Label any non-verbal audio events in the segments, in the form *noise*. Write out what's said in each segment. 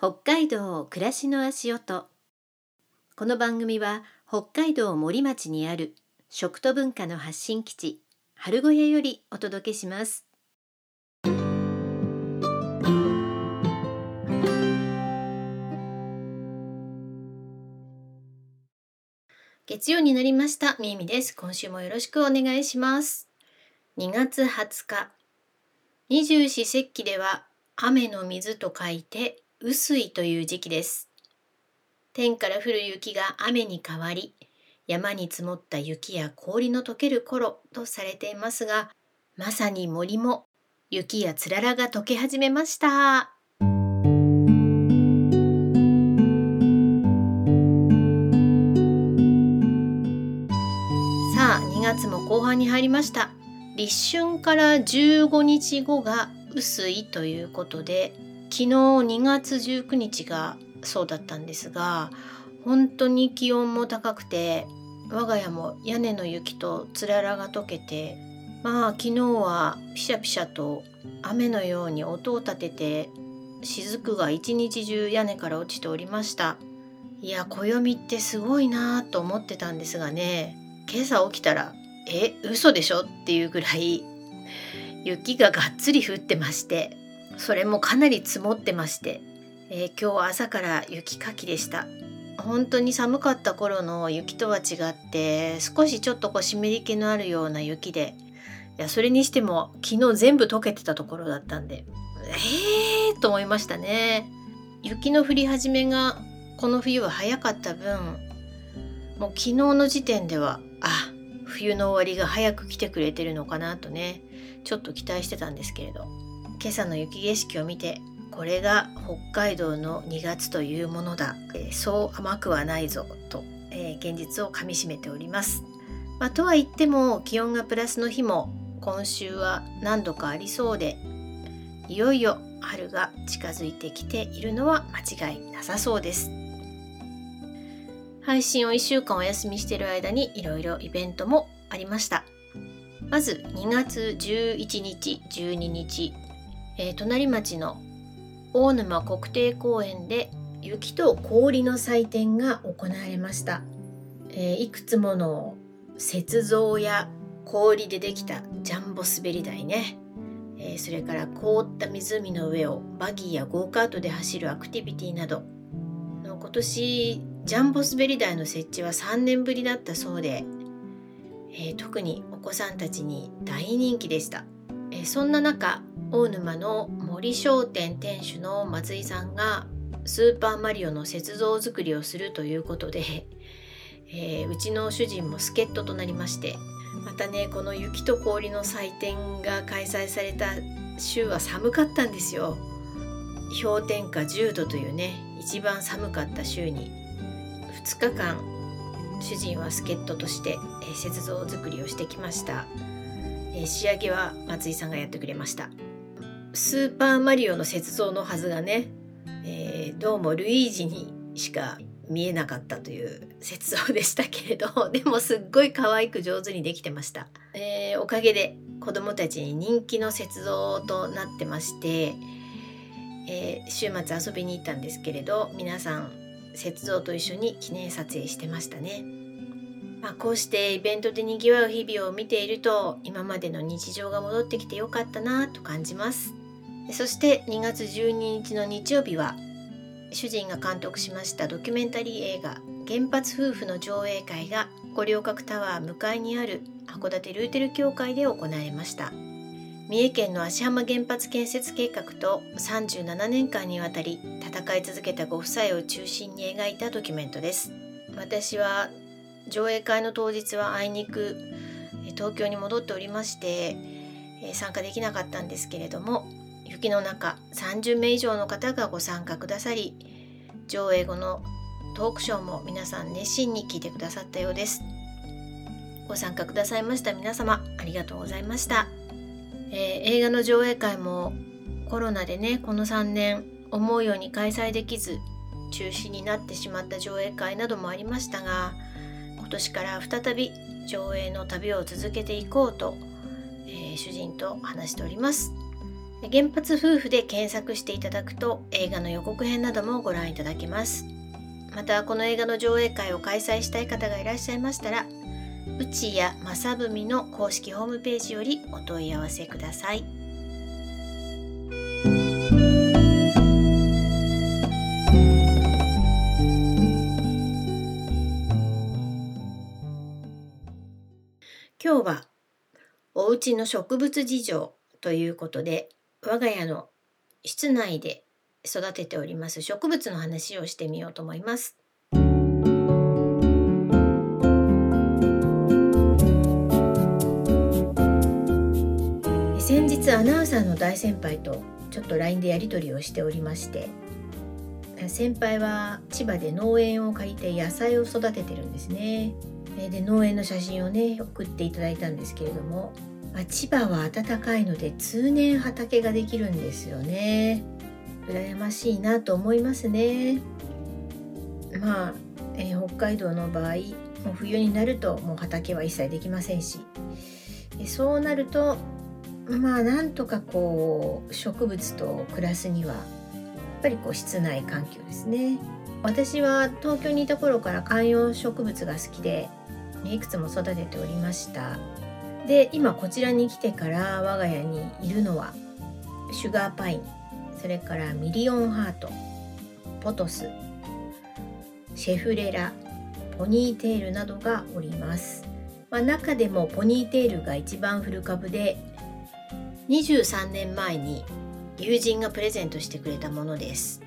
北海道暮らしの足音。この番組は北海道森町にある食と文化の発信基地春小屋よりお届けします。月曜になりました。みみです。今週もよろしくお願いします。2月20日。二十四節気では雨の水と書いて雨水という時期です。天から降る雪が雨に変わり、山に積もった雪や氷の溶ける頃とされていますが、まさに森も雪やつららが溶け始めました。さあ、2月も後半に入りました。立春から15日後が雨水ということで昨日2月19日がそうだったんですが本当に気温も高くて我が家も屋根の雪とつららが溶けてまあ昨日はピシャピシャと雨のように音を立てて雫が一日中屋根から落ちておりました。いや暦ってすごいなと思ってたんですがね今朝起きたらえ嘘でしょっていうぐらい雪ががっつり降ってまして。それもかなり積もってまして、えー、今日は朝から雪かきでした。本当に寒かった頃の雪とは違って少しちょっとこう湿り気のあるような雪でいやそれにしても昨日全部溶けてたところだったんでえーと思いましたね。雪の降り始めがこの冬は早かった分もう昨日の時点ではあ冬の終わりが早く来てくれてるのかなとねちょっと期待してたんですけれど。今朝の雪景色を見てこれが北海道の2月というものだ、えー、そう甘くはないぞと、えー、現実をかみしめております。まあ、とは言っても気温がプラスの日も今週は何度かありそうでいよいよ春が近づいてきているのは間違いなさそうです。配信を1週間お休みしている間にいろいろイベントもありました。まず2月11日、12日、えー、隣町の大沼国定公園で雪と氷の祭典が行われました。えー、いくつもの雪像や氷でできたジャンボ滑り台ね、えー、それから凍った湖の上をバギーやゴーカートで走るアクティビティなど。今年ジャンボ滑り台の設置は3年ぶりだったそうで、えー、特にお子さんたちに大人気でした、えー、そんな中大沼の森商店店主の松井さんがスーパーマリオの雪像作りをするということで、*laughs* えー、うちの主人も助っ人となりましてまたねこの雪と氷の祭典が開催された週は寒かったんですよ。氷点下10度というね一番寒かった週に。2日間主人は助っ人として、え、雪像作りをしてきました、え、仕上げは松井さんがやってくれました。スーパーマリオの雪像のはずがね、えー、どうもルイージにしか見えなかったという雪像でしたけれど *laughs* でもすっごい可愛く上手にできてました、えー、おかげで子供たちに人気の雪像となってまして、えー、週末遊びに行ったんですけれど皆さん雪像と一緒に記念撮影してましたね。まあ、こうしてイベントでにぎわう日々を見ていると今までの日常が戻ってきてよかったなと感じますそして2月12日の日曜日は主人が監督しましたドキュメンタリー映画「原発夫婦」の上映会が五稜郭タワー向かいにある函館ルーテル教会で行われました。三重県の芦浜原発建設計画と37年間にわたり戦い続けたご夫妻を中心に描いたドキュメントです。私は上映会の当日はあいにく東京に戻っておりまして参加できなかったんですけれども雪の中30名以上の方がご参加くださり上映後のトークショーも皆さん熱心に聞いてくださったようです。ご参加くださいました皆様ありがとうございました。えー、映画の上映会もコロナでねこの3年思うように開催できず中止になってしまった上映会などもありましたが今年から再び上映の旅を続けていこうと、えー、主人と話しております。原発夫婦で検索していただくと映画の予告編などもご覧いただけます。またこの映画の上映会を開催したい方がいらっしゃいましたら内谷正文の公式ホームページよりお問い合わせください。今日はおうちの植物事情ということで我が家の室内で育てております植物の話をしてみようと思います。先日アナウンサーの大先輩とちょっと LINE でやり取りをしておりまして先輩は千葉で農園を借りて野菜を育ててるんですねで農園の写真をね送っていただいたんですけれどもまあ、千葉は暖かいので通年畑ができるんですよね。羨ましいなと思いますね。まあ、えー、北海道の場合もう冬になるともう畑は一切できませんし。そうなるとまあなんとかこう植物と暮らすにはやっぱりこう室内環境ですね。私は東京にいた頃から観葉植物が好きでいくつも育てておりました。で今こちらに来てから我が家にいるのはシュガーパインそれからミリオンハートポトスシェフレラポニーテールなどがおります、まあ、中でもポニーテールが一番古株で23年前に友人がプレゼントしてくれたものです。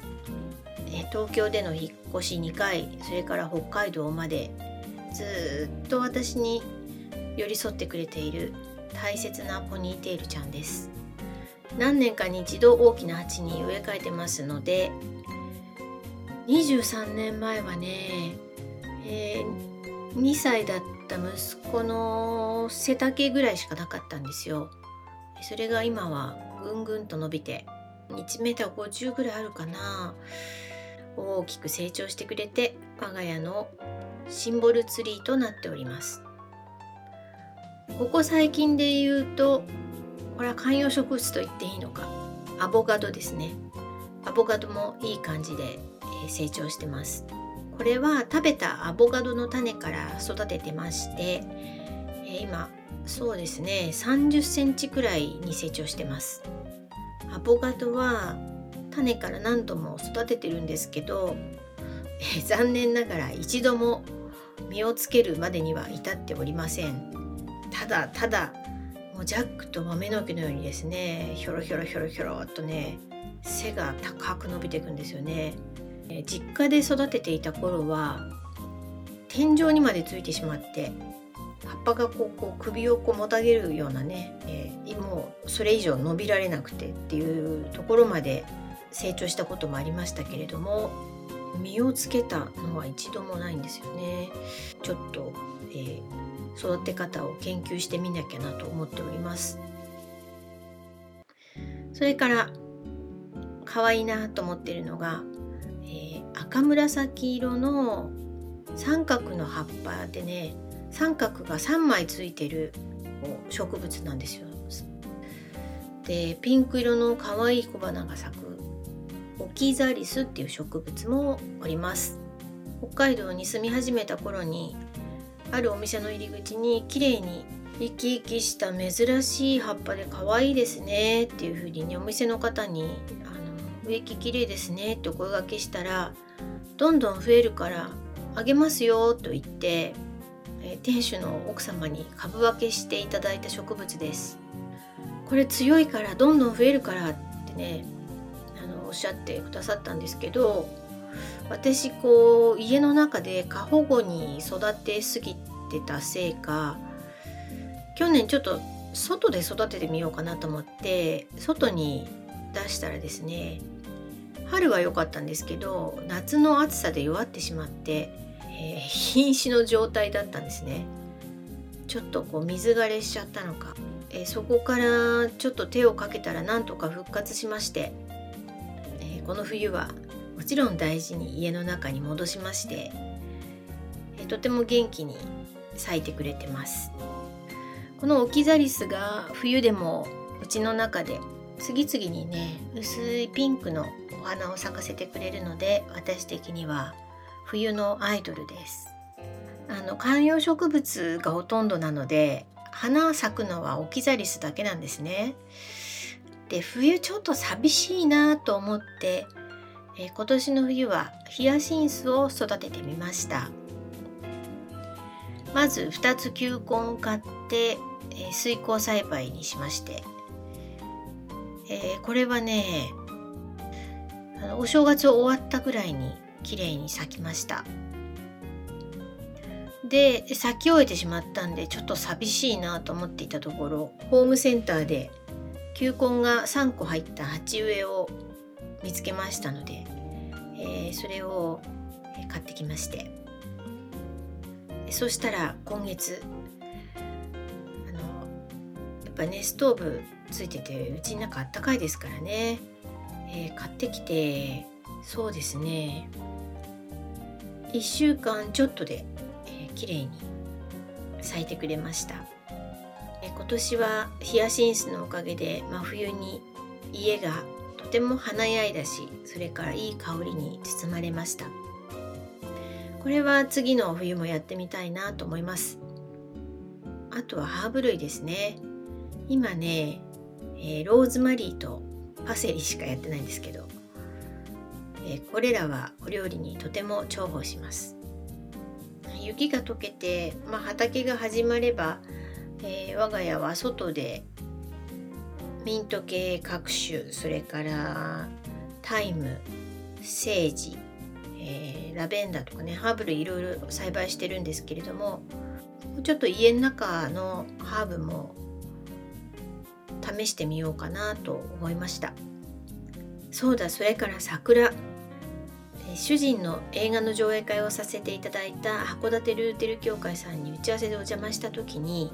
東京での引っ越し2回それから北海道までずっと私に寄り添ってくれている大切なポニーテールちゃんです。何年かに一度大きな鉢に植え替えてますので23年前はね、えー、2歳だった息子の背丈ぐらいしかなかったんですよ。それが今はぐんぐんと伸びて 1m50 ぐらいあるかな。大きく成長してくれて我が家のシンボルツリーとなっております。ここ最近で言うとこれは観葉植物と言っていいのか。アボカドですね。アボカドもいい感じで成長してます。これは食べたアボカドの種から育ててまして今そうですね30センチくらいに成長してます。アボカドは種から何度も育ててるんですけど、残念ながら一度も実をつけるまでには至っておりません。ただただもうジャックと豆の木のようにですねひょろひょろひょろひょろっとね背が高く伸びていくんですよね。実家で育てていた頃は天井にまでついてしまって葉っぱがこうこう首をこうもたげるようなね、えー、もうそれ以上伸びられなくてっていうところまで成長したこともありましたけれども実をつけたのは一度もないんですよね。ちょっと、えー、育て方を研究してみなきゃなと思っております。それから可愛いなと思っているのが、えー、赤紫色の三角の葉っぱでね三角が3枚ついてる植物なんですよ。でピンク色の可愛い小花が咲くオキザリスっていう植物もおります。北海道に住み始めた頃にあるお店の入り口に綺麗に生き生きした珍しい葉っぱで可愛いですねっていう風にねお店の方にあの植木綺麗ですねってお声がけしたらどんどん増えるからあげますよと言って、え店主の奥様に株分けしていただいた植物です。これ強いからどんどん増えるからってねあのおっしゃってくださったんですけど私こう家の中で過保護に育てすぎてたせいか去年ちょっと外で育ててみようかなと思って外に出したらですね春は良かったんですけど夏の暑さで弱ってしまって、えー、瀕死の状態だったんですね。ちょっとこう水枯れしちゃったのか、えー、そこからちょっと手をかけたらなんとか復活しまして、えー、この冬はもちろん大事に家の中に戻しましてえとても元気に咲いてくれてます。このオキザリスが冬でもうちの中で次々にね薄いピンクのお花を咲かせてくれるので私的には冬のアイドルです。あの観葉植物がほとんどなので花咲くのはオキザリスだけなんですね。で冬ちょっと寂しいなと思って、え今年の冬はヒヤシンスを育ててみました。まず2つ球根を買って、え水耕栽培にしまして、え、これはねあのお正月を終わったぐらいに綺麗に咲きました。で咲き終えてしまったんでちょっと寂しいなと思っていたところホームセンターで球根が3個入った鉢植えを見つけましたので、えー、それを買ってきまして。そしたら今月あのやっぱねストーブついててうちの中あったかいですからね、えー、買ってきてそうですね。1週間ちょっとで、えー、綺麗に咲いてくれました、えー、今年はヒヤシンスのおかげで真冬に家がとても華やいだしそれからいい香りに包まれました。これは次の冬もやってみたいなと思います。あとはハーブ類ですね。今ね、えー、ローズマリーとパセリしかやってないんですけど、えー、これらはお料理にとても重宝します。雪が溶けて、まあ、畑が始まれば、えー、我が家は外でミント系各種それからタイムセージえー、ラベンダーとかねハーブ類いろいろ栽培してるんですけれどもちょっと家の中のハーブも試してみようかなと思いました。そうだそれから桜。主人の映画の上映会をさせていただいた函館ルーテル協会さんに打ち合わせでお邪魔した時に、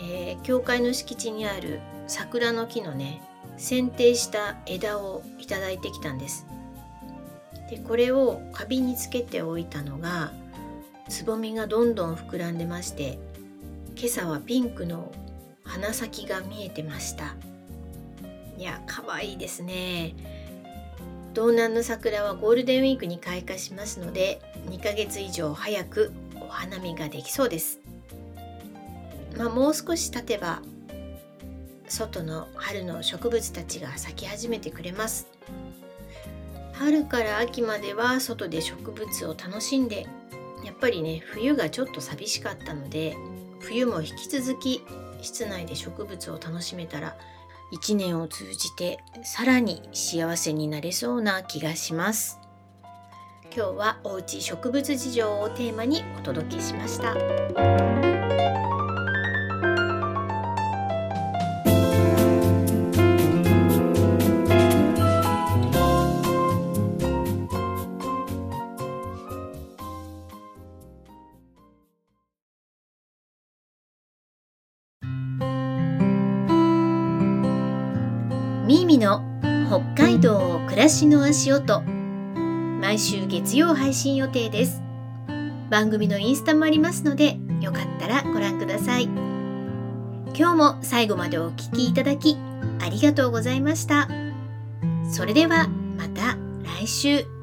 えー、教会の敷地にある桜の木のね剪定した枝をいただいてきたんです。でこれを花瓶につけておいたのがつぼみがどんどん膨らんでまして今朝はピンクの花先が見えてました。いや可愛いですね。道南の桜はゴールデンウィークに開花しますので2ヶ月以上早くお花見ができそうです。まあ、もう少し経てば外の春の植物たちが咲き始めてくれます春から秋までは外で植物を楽しんでやっぱりね冬がちょっと寂しかったので冬も引き続き室内で植物を楽しめたら1年を通じてさらに幸せになれそうな気がします今日はおうち植物事情をテーマにお届けしました。ミーミの北海道暮らしの足音。毎週月曜配信予定です。番組のインスタもありますのでよかったらご覧ください。今日も最後までお聴きいただきありがとうございました。それではまた来週。